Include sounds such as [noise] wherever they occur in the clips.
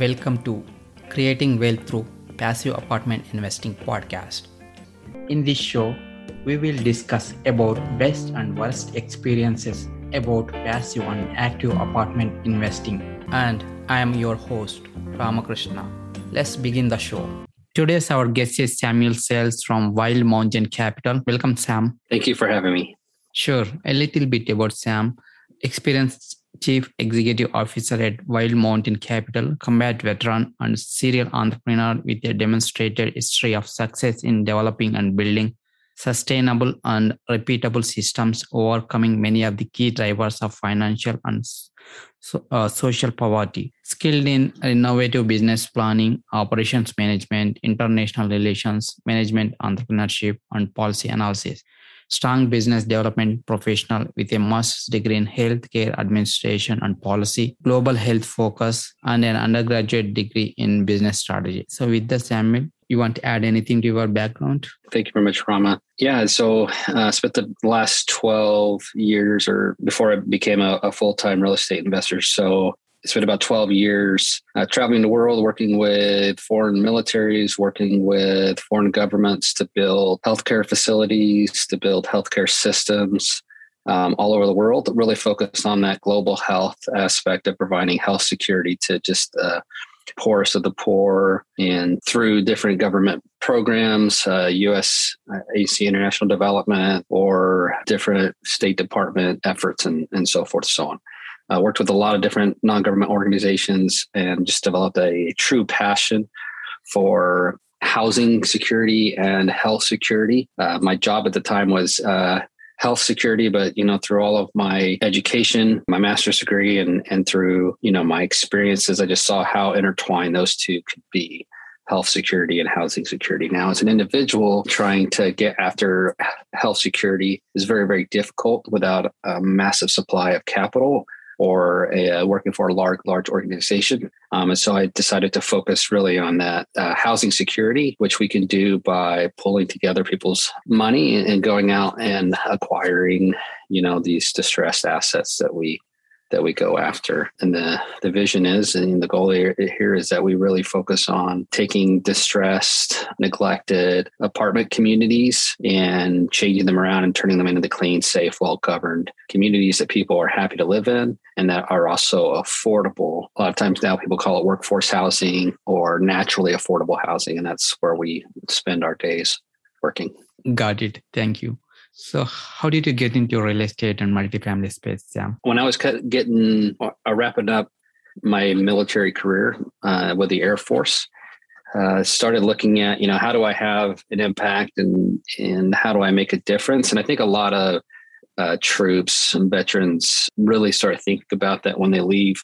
Welcome to Creating Wealth Through Passive Apartment Investing podcast. In this show, we will discuss about best and worst experiences about passive and active apartment investing. And I am your host, Ramakrishna. Let's begin the show. Today's our guest is Samuel Sales from Wild Mountain Capital. Welcome, Sam. Thank you for having me. Sure. A little bit about Sam. Experienced Chief Executive Officer at Wild Mountain Capital, combat veteran, and serial entrepreneur with a demonstrated history of success in developing and building sustainable and repeatable systems, overcoming many of the key drivers of financial and so, uh, social poverty. Skilled in innovative business planning, operations management, international relations, management, entrepreneurship, and policy analysis strong business development professional with a master's degree in healthcare administration and policy, global health focus, and an undergraduate degree in business strategy. So, with the Samuel, you want to add anything to your background? Thank you very much, Rama. Yeah, so I uh, spent the last 12 years or before I became a, a full time real estate investor. So spent about 12 years uh, traveling the world, working with foreign militaries, working with foreign governments to build healthcare facilities, to build healthcare systems um, all over the world, really focused on that global health aspect of providing health security to just the poorest of the poor and through different government programs, uh, US uh, AC International Development, or different State Department efforts, and, and so forth, and so on. I worked with a lot of different non-government organizations and just developed a true passion for housing security and health security. Uh, my job at the time was uh, health security, but you know, through all of my education, my master's degree, and and through you know my experiences, I just saw how intertwined those two could be. Health security and housing security. Now, as an individual trying to get after health security is very, very difficult without a massive supply of capital or a, uh, working for a large large organization. Um, and so I decided to focus really on that uh, housing security, which we can do by pulling together people's money and going out and acquiring, you know, these distressed assets that we that we go after. And the, the vision is, and the goal here, is that we really focus on taking distressed, neglected apartment communities and changing them around and turning them into the clean, safe, well governed communities that people are happy to live in and that are also affordable. A lot of times now people call it workforce housing or naturally affordable housing. And that's where we spend our days working. Got it. Thank you. So, how did you get into real estate and multifamily space, Sam? When I was getting uh, wrapping up my military career uh, with the Air Force, uh, started looking at you know how do I have an impact and and how do I make a difference? And I think a lot of uh, troops and veterans really start thinking about that when they leave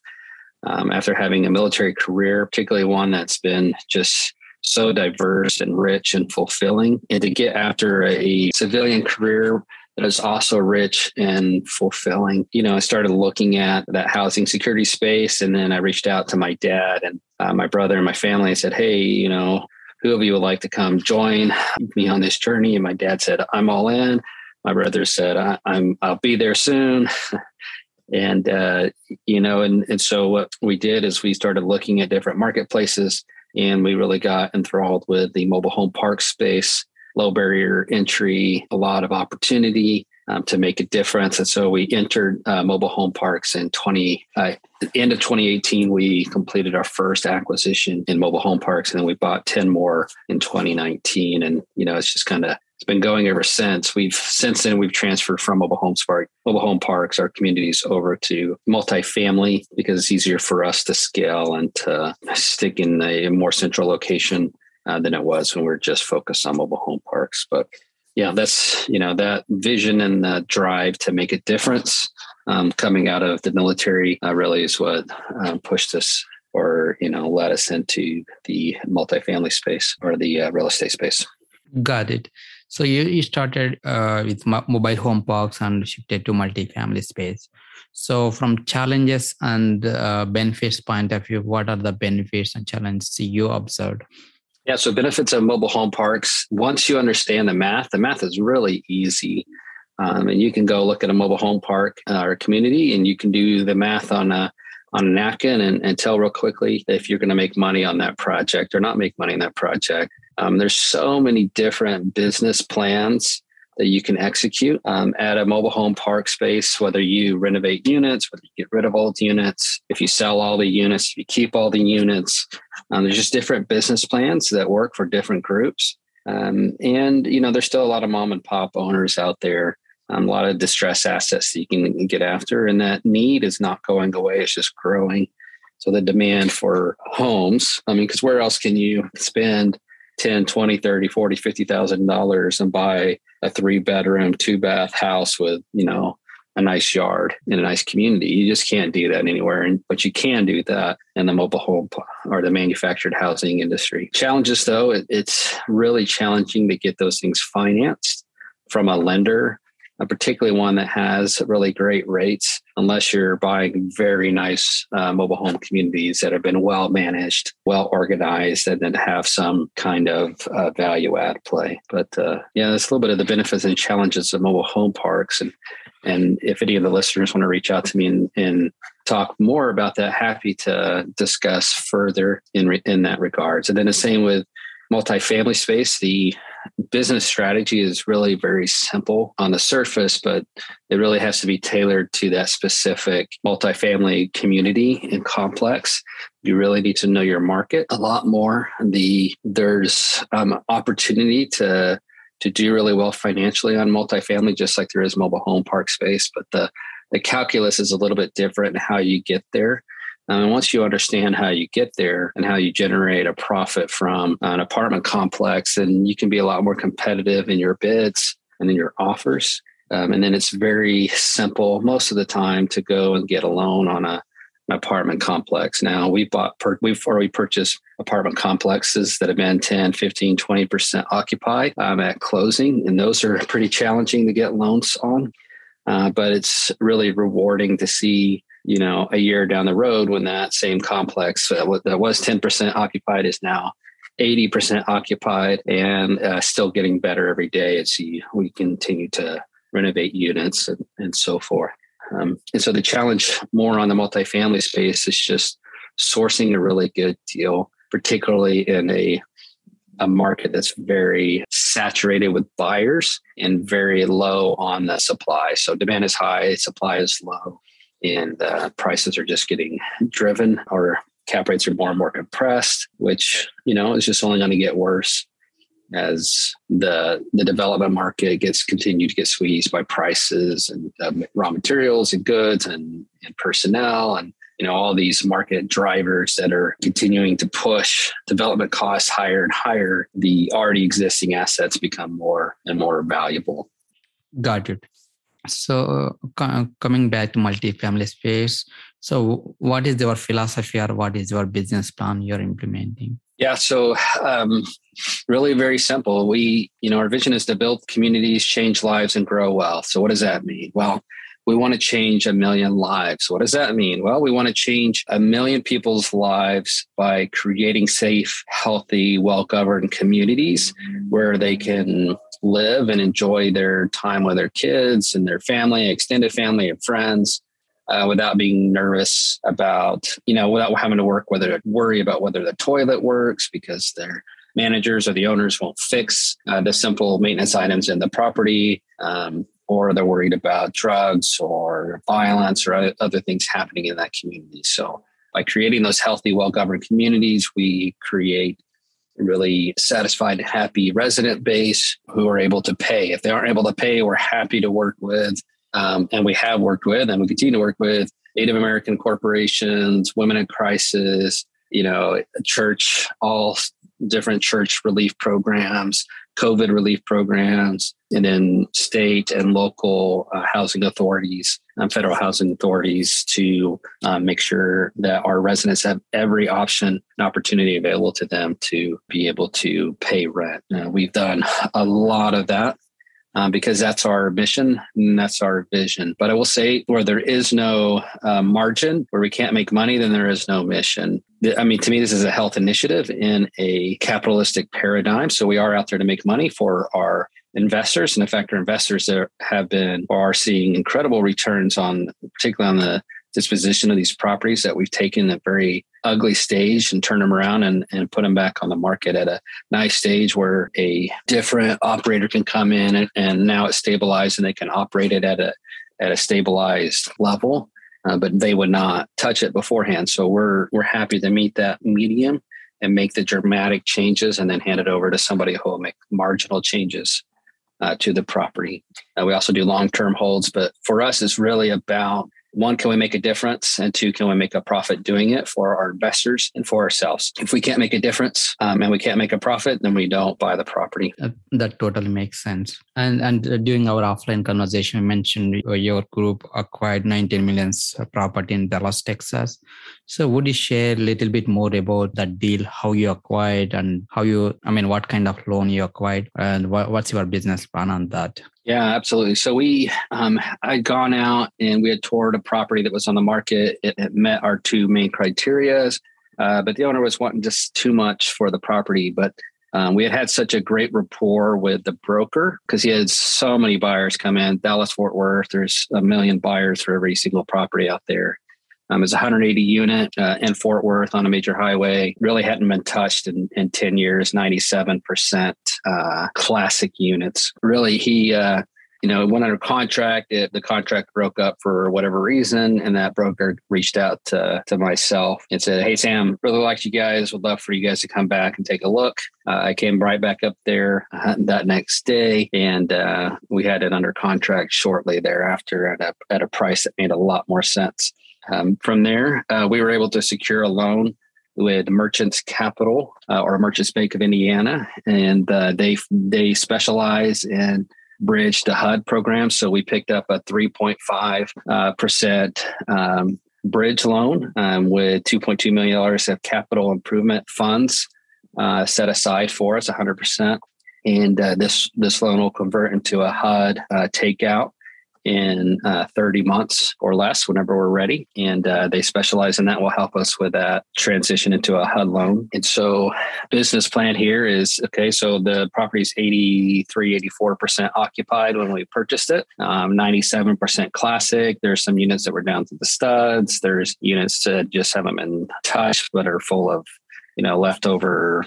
um, after having a military career, particularly one that's been just so diverse and rich and fulfilling. And to get after a civilian career that is also rich and fulfilling. You know, I started looking at that housing security space, and then I reached out to my dad and uh, my brother and my family. I said, "Hey, you know, who of you would like to come join me on this journey?" And my dad said, "I'm all in." My brother said, I, am I'll be there soon." [laughs] and uh, you know, and and so what we did is we started looking at different marketplaces and we really got enthralled with the mobile home park space, low barrier entry, a lot of opportunity um, to make a difference. And so we entered uh, mobile home parks in 20, uh, end of 2018, we completed our first acquisition in mobile home parks. And then we bought 10 more in 2019. And, you know, it's just kind of it's been going ever since. We've since then we've transferred from mobile home park, mobile home parks, our communities over to multifamily because it's easier for us to scale and to stick in a more central location uh, than it was when we are just focused on mobile home parks. But yeah, that's you know that vision and the drive to make a difference um, coming out of the military uh, really is what um, pushed us or you know led us into the multifamily space or the uh, real estate space. Got it. So you, you started uh, with mobile home parks and shifted to multifamily space. So from challenges and uh, benefits point of view, what are the benefits and challenges you observed? Yeah, so benefits of mobile home parks. Once you understand the math, the math is really easy. Um, and you can go look at a mobile home park uh, or community and you can do the math on a on a napkin and, and tell real quickly if you're going to make money on that project or not make money on that project. Um, there's so many different business plans that you can execute um, at a mobile home park space, whether you renovate units, whether you get rid of old units, if you sell all the units, if you keep all the units. Um, there's just different business plans that work for different groups. Um, and, you know, there's still a lot of mom and pop owners out there, um, a lot of distress assets that you can get after. And that need is not going away, it's just growing. So the demand for homes, I mean, because where else can you spend 10, 20, 30, 40, 50,000 dollars and buy a three bedroom, two bath house with, you know, a nice yard in a nice community. You just can't do that anywhere. And but you can do that in the mobile home or the manufactured housing industry. Challenges though, it, it's really challenging to get those things financed from a lender particularly one that has really great rates, unless you're buying very nice uh, mobile home communities that have been well managed, well organized, and then have some kind of uh, value add play. But uh, yeah, that's a little bit of the benefits and challenges of mobile home parks. And and if any of the listeners want to reach out to me and, and talk more about that, happy to discuss further in re- in that regards. And then the same with multifamily space. The business strategy is really very simple on the surface, but it really has to be tailored to that specific multifamily community and complex. You really need to know your market a lot more. The there's um, opportunity to to do really well financially on multifamily, just like there is mobile home park space, but the the calculus is a little bit different in how you get there. Um, and once you understand how you get there and how you generate a profit from an apartment complex, and you can be a lot more competitive in your bids and in your offers. Um, and then it's very simple most of the time to go and get a loan on a, an apartment complex. Now we bought, per, we've purchased apartment complexes that have been 10, 15, 20% occupied um, at closing. And those are pretty challenging to get loans on. Uh, but it's really rewarding to see you know, a year down the road when that same complex that was 10% occupied is now 80% occupied and uh, still getting better every day as we continue to renovate units and, and so forth. Um, and so the challenge more on the multifamily space is just sourcing a really good deal, particularly in a a market that's very saturated with buyers and very low on the supply. So demand is high, supply is low and uh, prices are just getting driven or cap rates are more and more compressed, which, you know, is just only going to get worse as the the development market gets continued to get squeezed by prices and uh, raw materials and goods and, and personnel and you know all these market drivers that are continuing to push development costs higher and higher the already existing assets become more and more valuable. Got it so coming back to multifamily space so what is your philosophy or what is your business plan you're implementing? Yeah so um, really very simple. We you know our vision is to build communities change lives and grow wealth. So what does that mean? Well we want to change a million lives. What does that mean? Well, we want to change a million people's lives by creating safe, healthy, well governed communities where they can live and enjoy their time with their kids and their family, extended family and friends. Uh, without being nervous about, you know, without having to work whether worry about whether the toilet works because their managers or the owners won't fix uh, the simple maintenance items in the property, um, or they're worried about drugs or violence or other things happening in that community. So, by creating those healthy, well governed communities, we create a really satisfied, happy resident base who are able to pay. If they aren't able to pay, we're happy to work with, um, and we have worked with, and we continue to work with Native American corporations, Women in Crisis, you know, church, all different church relief programs, COVID relief programs, and then state and local uh, housing authorities, um, federal housing authorities to uh, make sure that our residents have every option and opportunity available to them to be able to pay rent. Uh, we've done a lot of that um, because that's our mission and that's our vision. But I will say, where there is no uh, margin, where we can't make money, then there is no mission. I mean, to me, this is a health initiative in a capitalistic paradigm. So we are out there to make money for our investors. And in fact, our investors have been or are seeing incredible returns on, particularly on the disposition of these properties that we've taken a very ugly stage and turn them around and, and put them back on the market at a nice stage where a different operator can come in and, and now it's stabilized and they can operate it at a at a stabilized level. Uh, but they would not touch it beforehand. So we're we're happy to meet that medium and make the dramatic changes and then hand it over to somebody who will make marginal changes uh, to the property. Uh, we also do long term holds, but for us, it's really about one, can we make a difference? And two, can we make a profit doing it for our investors and for ourselves? If we can't make a difference um, and we can't make a profit, then we don't buy the property. Uh, that totally makes sense. And and uh, during our offline conversation, you mentioned your group acquired 19 million property in Dallas, Texas. So would you share a little bit more about that deal, how you acquired and how you, I mean, what kind of loan you acquired and what, what's your business plan on that? Yeah, absolutely. So we, um, I'd gone out and we had toured a property that was on the market. It, it met our two main criterias, uh, but the owner was wanting just too much for the property. But um, we had had such a great rapport with the broker because he had so many buyers come in. Dallas, Fort Worth, there's a million buyers for every single property out there. Um, it's 180 unit uh, in Fort Worth on a major highway. Really hadn't been touched in, in 10 years. 97% uh, classic units. Really, he uh, you know went under contract. It, the contract broke up for whatever reason, and that broker reached out to, to myself and said, "Hey Sam, really liked you guys. Would love for you guys to come back and take a look." Uh, I came right back up there uh, that next day, and uh, we had it under contract shortly thereafter at a at a price that made a lot more sense. Um, from there, uh, we were able to secure a loan with Merchants Capital uh, or Merchants Bank of Indiana, and uh, they they specialize in bridge to HUD programs. So we picked up a 3.5 uh, percent um, bridge loan um, with 2.2 million dollars of capital improvement funds uh, set aside for us, 100 percent. And uh, this this loan will convert into a HUD takeout in uh, 30 months or less whenever we're ready. And uh, they specialize in that, will help us with that transition into a HUD loan. And so, business plan here is okay, so the property is 83, 84% occupied when we purchased it, um, 97% classic. There's some units that were down to the studs, there's units that just haven't been touched but are full of, you know, leftover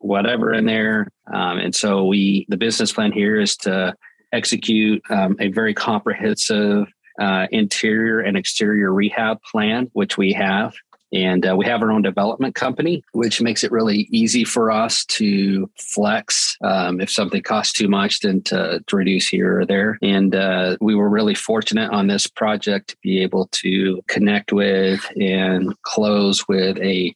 whatever in there. Um, and so we the business plan here is to execute um, a very comprehensive uh, interior and exterior rehab plan, which we have. And uh, we have our own development company, which makes it really easy for us to flex um, if something costs too much, then to, to reduce here or there. And uh, we were really fortunate on this project to be able to connect with and close with a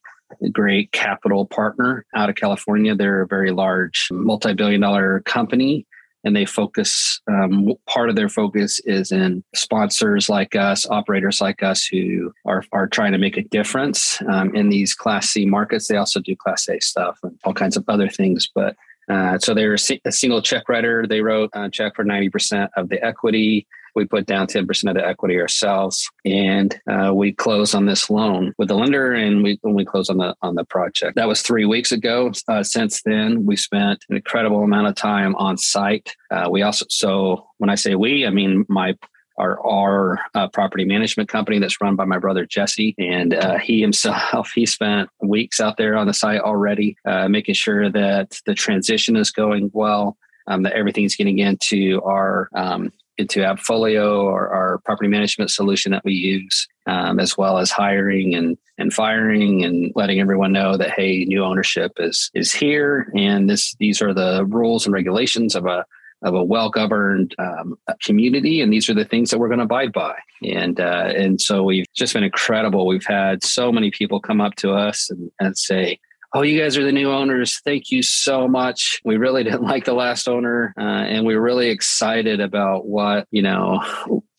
great capital partner out of California. They're a very large multi billion dollar company and they focus um, part of their focus is in sponsors like us operators like us who are, are trying to make a difference um, in these class c markets. They also do class a stuff and all kinds of other things but uh, so they're a single check writer. They wrote a check for 90% of the equity we put down 10% of the equity ourselves and uh, we close on this loan with the lender and we when we close on the on the project. That was three weeks ago. Uh, since then we spent an incredible amount of time on site. Uh, we also so when i say we i mean my our, our uh, property management company that's run by my brother Jesse, and uh, he himself he spent weeks out there on the site already, uh, making sure that the transition is going well, um, that everything's getting into our um, into AppFolio or our property management solution that we use, um, as well as hiring and and firing and letting everyone know that hey, new ownership is is here, and this these are the rules and regulations of a of a well governed um, community, and these are the things that we're going to abide by. And uh, and so we've just been incredible. We've had so many people come up to us and, and say, oh, you guys are the new owners. Thank you so much. We really [laughs] didn't like the last owner, uh, and we are really excited about what you know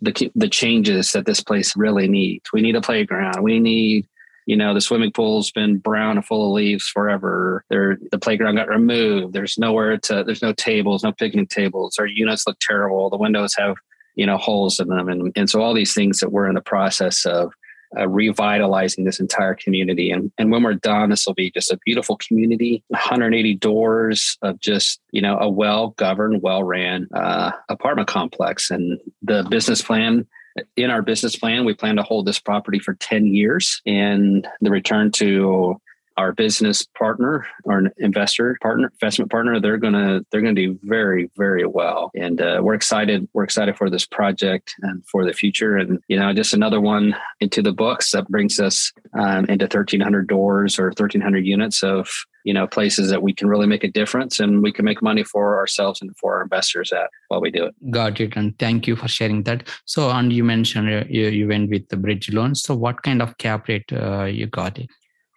the the changes that this place really needs. We need a playground. We need you know the swimming pool's been brown and full of leaves forever there the playground got removed there's nowhere to there's no tables no picnic tables our units look terrible the windows have you know holes in them and, and so all these things that we're in the process of uh, revitalizing this entire community. And, and when we're done, this will be just a beautiful community, 180 doors of just, you know, a well governed, well ran uh, apartment complex. And the business plan in our business plan, we plan to hold this property for 10 years and the return to our business partner or investor partner investment partner they're gonna they're gonna do very very well. And uh, we're excited we're excited for this project and for the future. And you know just another one into the books that brings us um, into 1300 doors or 1300 units of you know places that we can really make a difference and we can make money for ourselves and for our investors at while we do it. Got it. And thank you for sharing that. So and you mentioned uh, you, you went with the bridge loan. So what kind of cap rate uh, you got it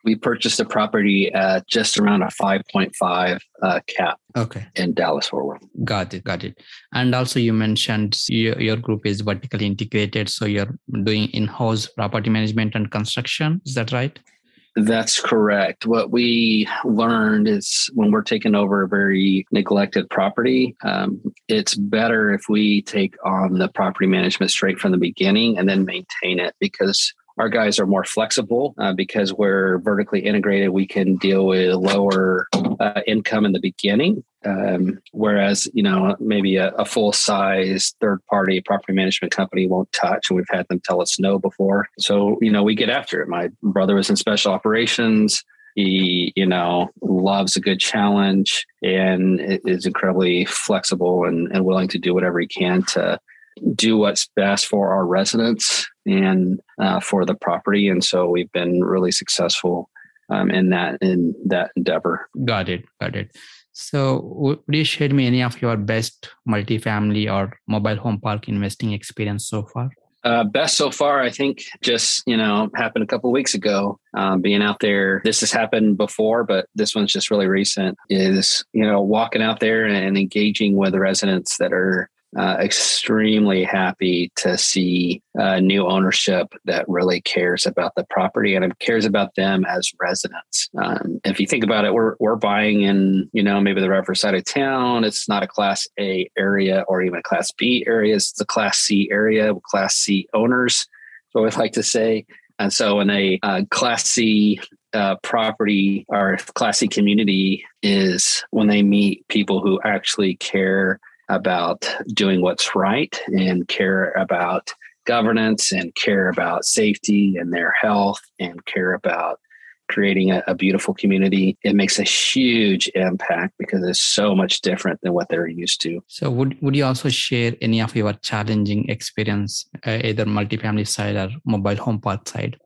we purchased a property at just around a 5.5 uh, cap okay. in dallas fort worth. Got it got it. And also you mentioned your, your group is vertically integrated so you're doing in-house property management and construction is that right? That's correct. What we learned is when we're taking over a very neglected property, um, it's better if we take on the property management straight from the beginning and then maintain it because our guys are more flexible uh, because we're vertically integrated. We can deal with lower uh, income in the beginning, um, whereas you know maybe a, a full size third party property management company won't touch, and we've had them tell us no before. So you know we get after it. My brother was in special operations. He, you know, loves a good challenge and is incredibly flexible and, and willing to do whatever he can to do what's best for our residents and uh, for the property. And so we've been really successful um, in that in that endeavor. Got it. Got it. So, would you share me any of your best multifamily or mobile home park investing experience so far? Uh, best so far, I think, just you know, happened a couple weeks ago. Um, being out there, this has happened before, but this one's just really recent. Is you know, walking out there and engaging with the residents that are uh, extremely happy to see uh, new ownership that really cares about the property and cares about them as residents. Um, if you think about it, we're we're buying in you know maybe the rougher side of town. It's not a Class A area or even a Class B area. It's a Class C area with Class C owners. So I like to say. And so, in a uh, Class C uh, property or Class C community is when they meet people who actually care about doing what's right and care about governance and care about safety and their health and care about creating a, a, beautiful community. It makes a huge impact because it's so much different than what they're used to. So would, would you also share any of your challenging experience uh, either multifamily side or mobile home park side?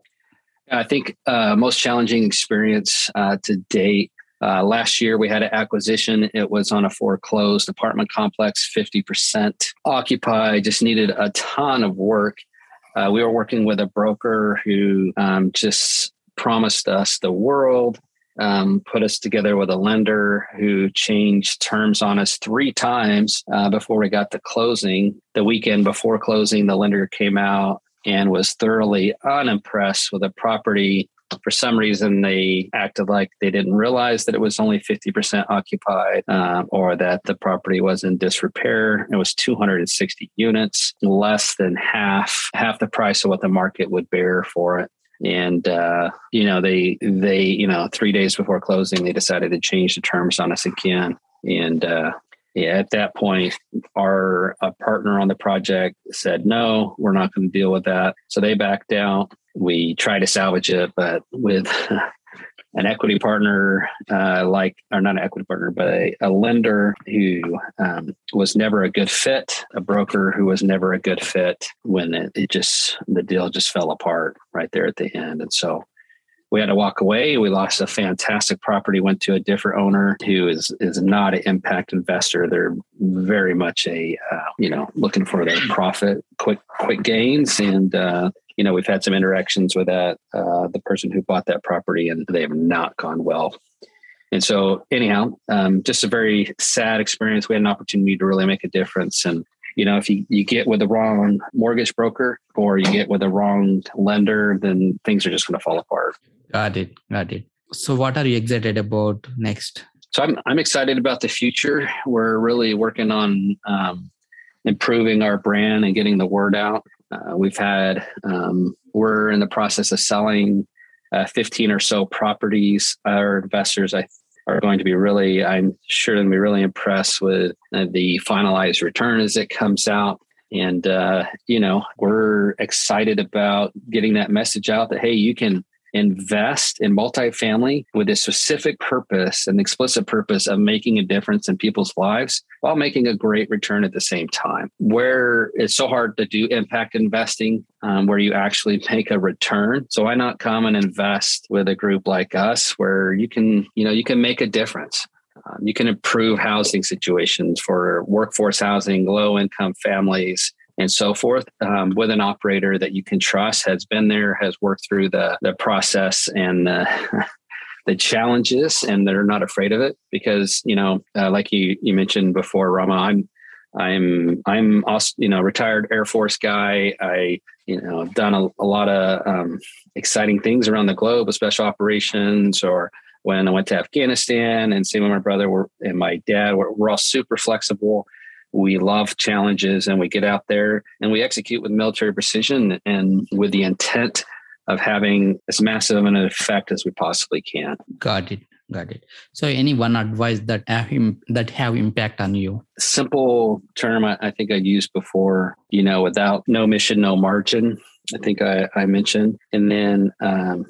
I think uh, most challenging experience uh, to date uh, last year, we had an acquisition. It was on a foreclosed apartment complex, 50% occupied, just needed a ton of work. Uh, we were working with a broker who um, just promised us the world, um, put us together with a lender who changed terms on us three times uh, before we got to closing. The weekend before closing, the lender came out and was thoroughly unimpressed with the property for some reason they acted like they didn't realize that it was only 50% occupied uh, or that the property was in disrepair. It was 260 units less than half half the price of what the market would bear for it. And uh, you know they they you know three days before closing they decided to change the terms on us again. And uh, yeah, at that point, our partner on the project said, no, we're not going to deal with that. So they backed out we tried to salvage it, but with [laughs] an equity partner, uh, like, or not an equity partner, but a, a lender who um, was never a good fit, a broker who was never a good fit when it, it just, the deal just fell apart right there at the end. And so we had to walk away. We lost a fantastic property, went to a different owner who is is not an impact investor. They're very much a uh, you know looking for their profit, quick quick gains, and uh, you know, we've had some interactions with that uh, the person who bought that property, and they have not gone well. And so, anyhow, um, just a very sad experience. We had an opportunity to really make a difference. And you know, if you, you get with the wrong mortgage broker or you get with the wrong lender, then things are just going to fall apart. Got it. Got it. So, what are you excited about next? So, I'm I'm excited about the future. We're really working on um, improving our brand and getting the word out. Uh, we've had, um, we're in the process of selling uh, 15 or so properties. Our investors I, are going to be really, I'm sure, going to be really impressed with uh, the finalized return as it comes out. And, uh, you know, we're excited about getting that message out that, hey, you can invest in multifamily with a specific purpose, an explicit purpose of making a difference in people's lives while making a great return at the same time. Where it's so hard to do impact investing, um, where you actually [laughs] make a return. So why not come and invest with a group like us, where you can, you know, you can make a difference. Um, you can improve housing situations for workforce housing, low income families, and so forth um, with an operator that you can trust has been there has worked through the the process and uh, [laughs] the challenges and they're not afraid of it because you know uh, like you you mentioned before rama i'm i'm i'm also you know retired air force guy. I you know done a, a lot of um, exciting things around the globe with special operations or when i went to afghanistan and same with my brother and my dad we're, we're all super flexible we love challenges and we get out there and we execute with military precision and with the intent of having as massive an effect as we possibly can. Got it. Got it. So, any one advice that have that have impact on you? Simple term I, I think I used before. You know, without no mission, no margin. I think I, I mentioned, and then um,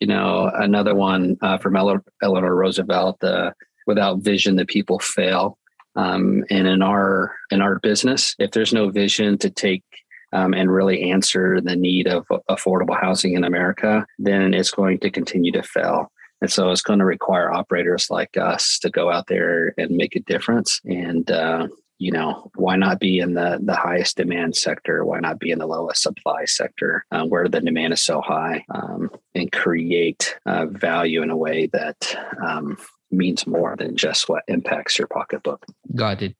you know another one uh, from Eleanor Roosevelt. Uh, without vision, the people fail. Um, and in our in our business, if there's no vision to take um, and really answer the need of affordable housing in America, then it's going to continue to fail. And so it's going to require operators like us to go out there and make a difference. And uh, you know, why not be in the the highest demand sector? Why not be in the lowest supply sector uh, where the demand is so high um, and create uh, value in a way that um, means more than just what impacts your pocketbook. Got it.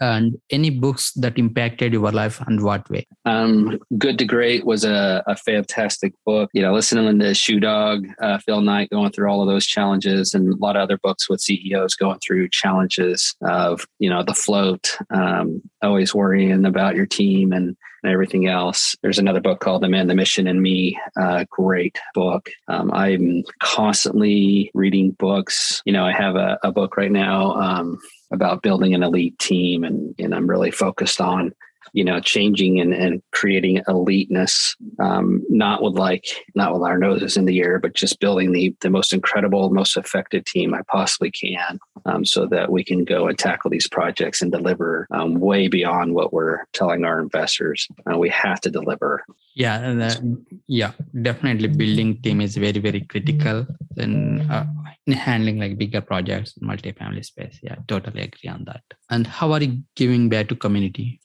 And any books that impacted your life and what way? Um, Good to Great was a, a fantastic book. You know, listening to Shoe Dog, uh, Phil Knight going through all of those challenges, and a lot of other books with CEOs going through challenges of you know the float, um, always worrying about your team and and everything else. There's another book called The Man, the Mission, and Me. Uh, great book. Um, I'm constantly reading books. You know, I have a, a book right now um, about building an elite team, and, and I'm really focused on you know changing and, and creating eliteness um, not with like not with our noses in the air but just building the the most incredible most effective team i possibly can um, so that we can go and tackle these projects and deliver um, way beyond what we're telling our investors uh, we have to deliver. Yeah And uh, yeah definitely building team is very very critical in, uh, in handling like bigger projects multifamily space. Yeah totally agree on that. And how are you giving back to community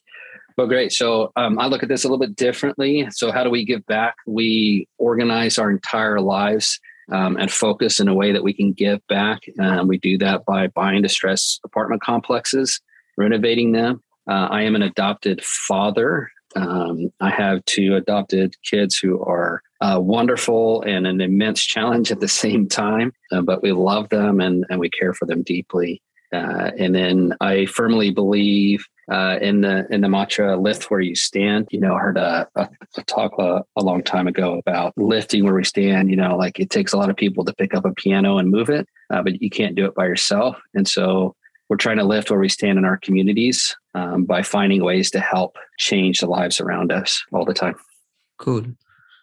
well, great. So um, I look at this a little bit differently. So, how do we give back? We organize our entire lives um, and focus in a way that we can give back. And we do that by buying distressed apartment complexes, renovating them. Uh, I am an adopted father. Um, I have two adopted kids who are uh, wonderful and an immense challenge at the same time, uh, but we love them and, and we care for them deeply. Uh, and then I firmly believe uh, in the in the mantra lift where you stand. You know, I heard a, a, a talk a, a, long time ago about lifting where we stand. You know, like it takes a lot of people to pick up a piano and move it, uh, but you can't do it by yourself. And so we're trying to lift where we stand in our communities um, by finding ways to help change the lives around us all the time. Cool.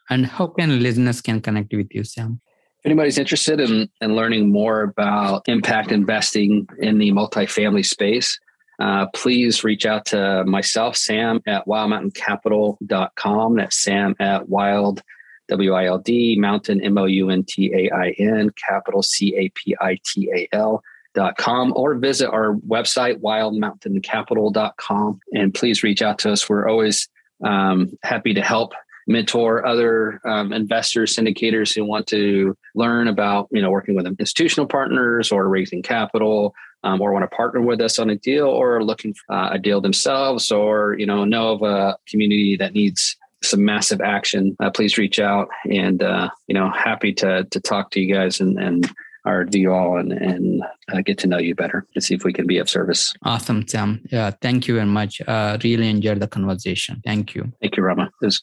And how can listeners can connect with you, Sam? Anybody's interested in, in learning more about impact investing in the multifamily space, uh, please reach out to myself, Sam at wildmountaincapital.com. That's Sam at wild, W I L D, mountain, M O U N T A I N, capital C A P I T A L. Dot com or visit our website wildmountaincapital.com and please reach out to us we're always um, happy to help mentor other um, investors syndicators who want to learn about you know working with institutional partners or raising capital um, or want to partner with us on a deal or looking for uh, a deal themselves or you know know of a community that needs some massive action uh, please reach out and uh, you know happy to to talk to you guys and and or do you all and and uh, get to know you better to see if we can be of service. Awesome sam yeah thank you very much. Uh, really enjoyed the conversation. Thank you. Thank you rama. It was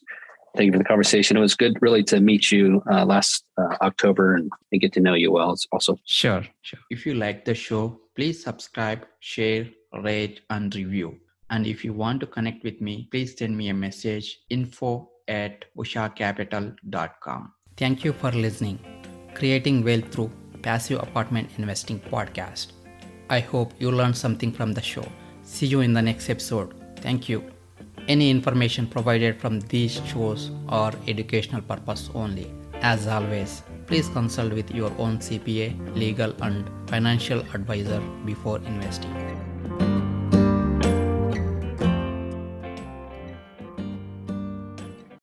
thank you for the conversation. It was good, really, to meet you uh, last uh, October and, and, get to know you well. It's Also, sure, sure. If you like the show, please subscribe, share, rate, and review. And if you want to connect with me, please send me a message info at ushacapital.com. Thank you for listening. Creating Wealth Through Passive Apartment Investing Podcast. I hope you learned something from the show. See you in the next episode. Thank you. Any information provided from these shows are educational purpose only. As always, please consult with your own CPA, legal and financial advisor before investing.